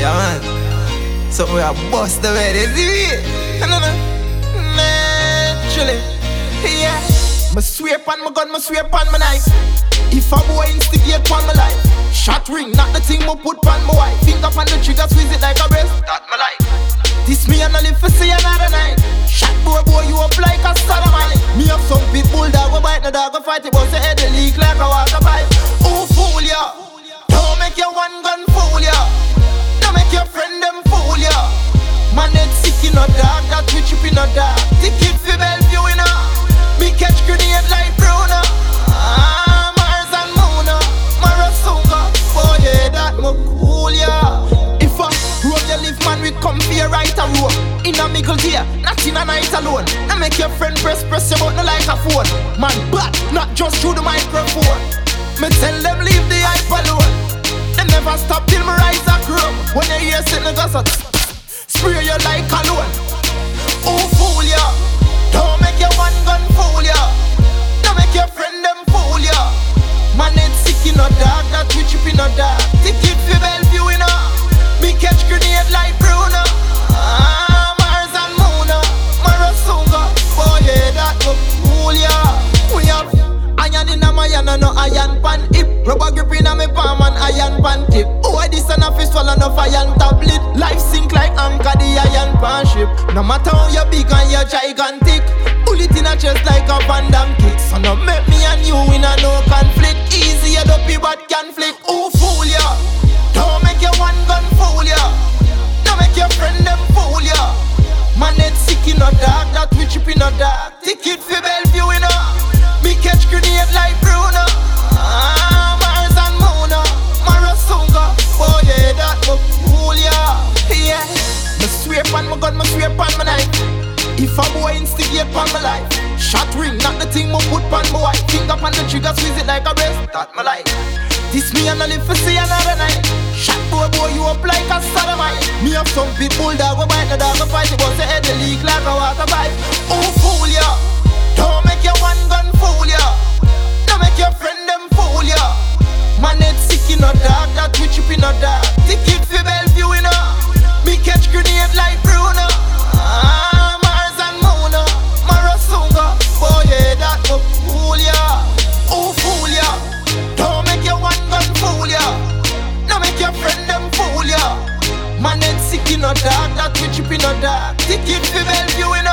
Yeah, man. So we are bust the way they see it. Naturally. Yeah. Me swear on my gun, me swear on my knife. If a boy instigate on my life, shot ring, not the thing me put on my wife. Finger on the trigger, squeeze it like a breast. That my life. This me and I live for see another night. Shot boy, boy, you up like a sodomite. Me have some pit bull dog, go bite the dog, go fight it, but say head leak like a water pipe. Who fool ya? Don't make your one gun come for your right a road. In a mickle dear, not in a night alone. Now make your friend press, press your button like a phone. Man, but not just through the microphone. Me tell them leave the hype alone. Them never stop till me rise a grow. When you hear sitting gossip, spray cool ya. We have iron in my hand and no iron pan hip. Rubber grip in me palm and iron pan tip. Oh, this and a fist swallow no iron tablet. Life sink like anchor the iron pan ship. No matter how you big and you gigantic. Bullet in a chest like a Van Damme kick. So no make me and you in a no conflict. Easy a dopey but can flick. Who oh, fool ya? Don't make your one gun fool ya. Don't make your friend them fool ya. Man, it's sick in a dark, that we chip in a dark. Ticket for. Me grenade like Bruno. Ah, Mars and Mona. Marasunga. Boy, yeah, that go cool ya. Yeah. Me swear on my gun, me swear on my knife. If a boy instigate on my life, shot ring, not the thing me put on my wife. Finger on the trigger, squeeze it like a breast. That my life. This me and I live for see another night. Shot boy, boy, you up like a sodomite. Me have some bull dog, go bite the dog, go fight it, but say head the leak like a water pipe. A dark. Ticket for Bellevue in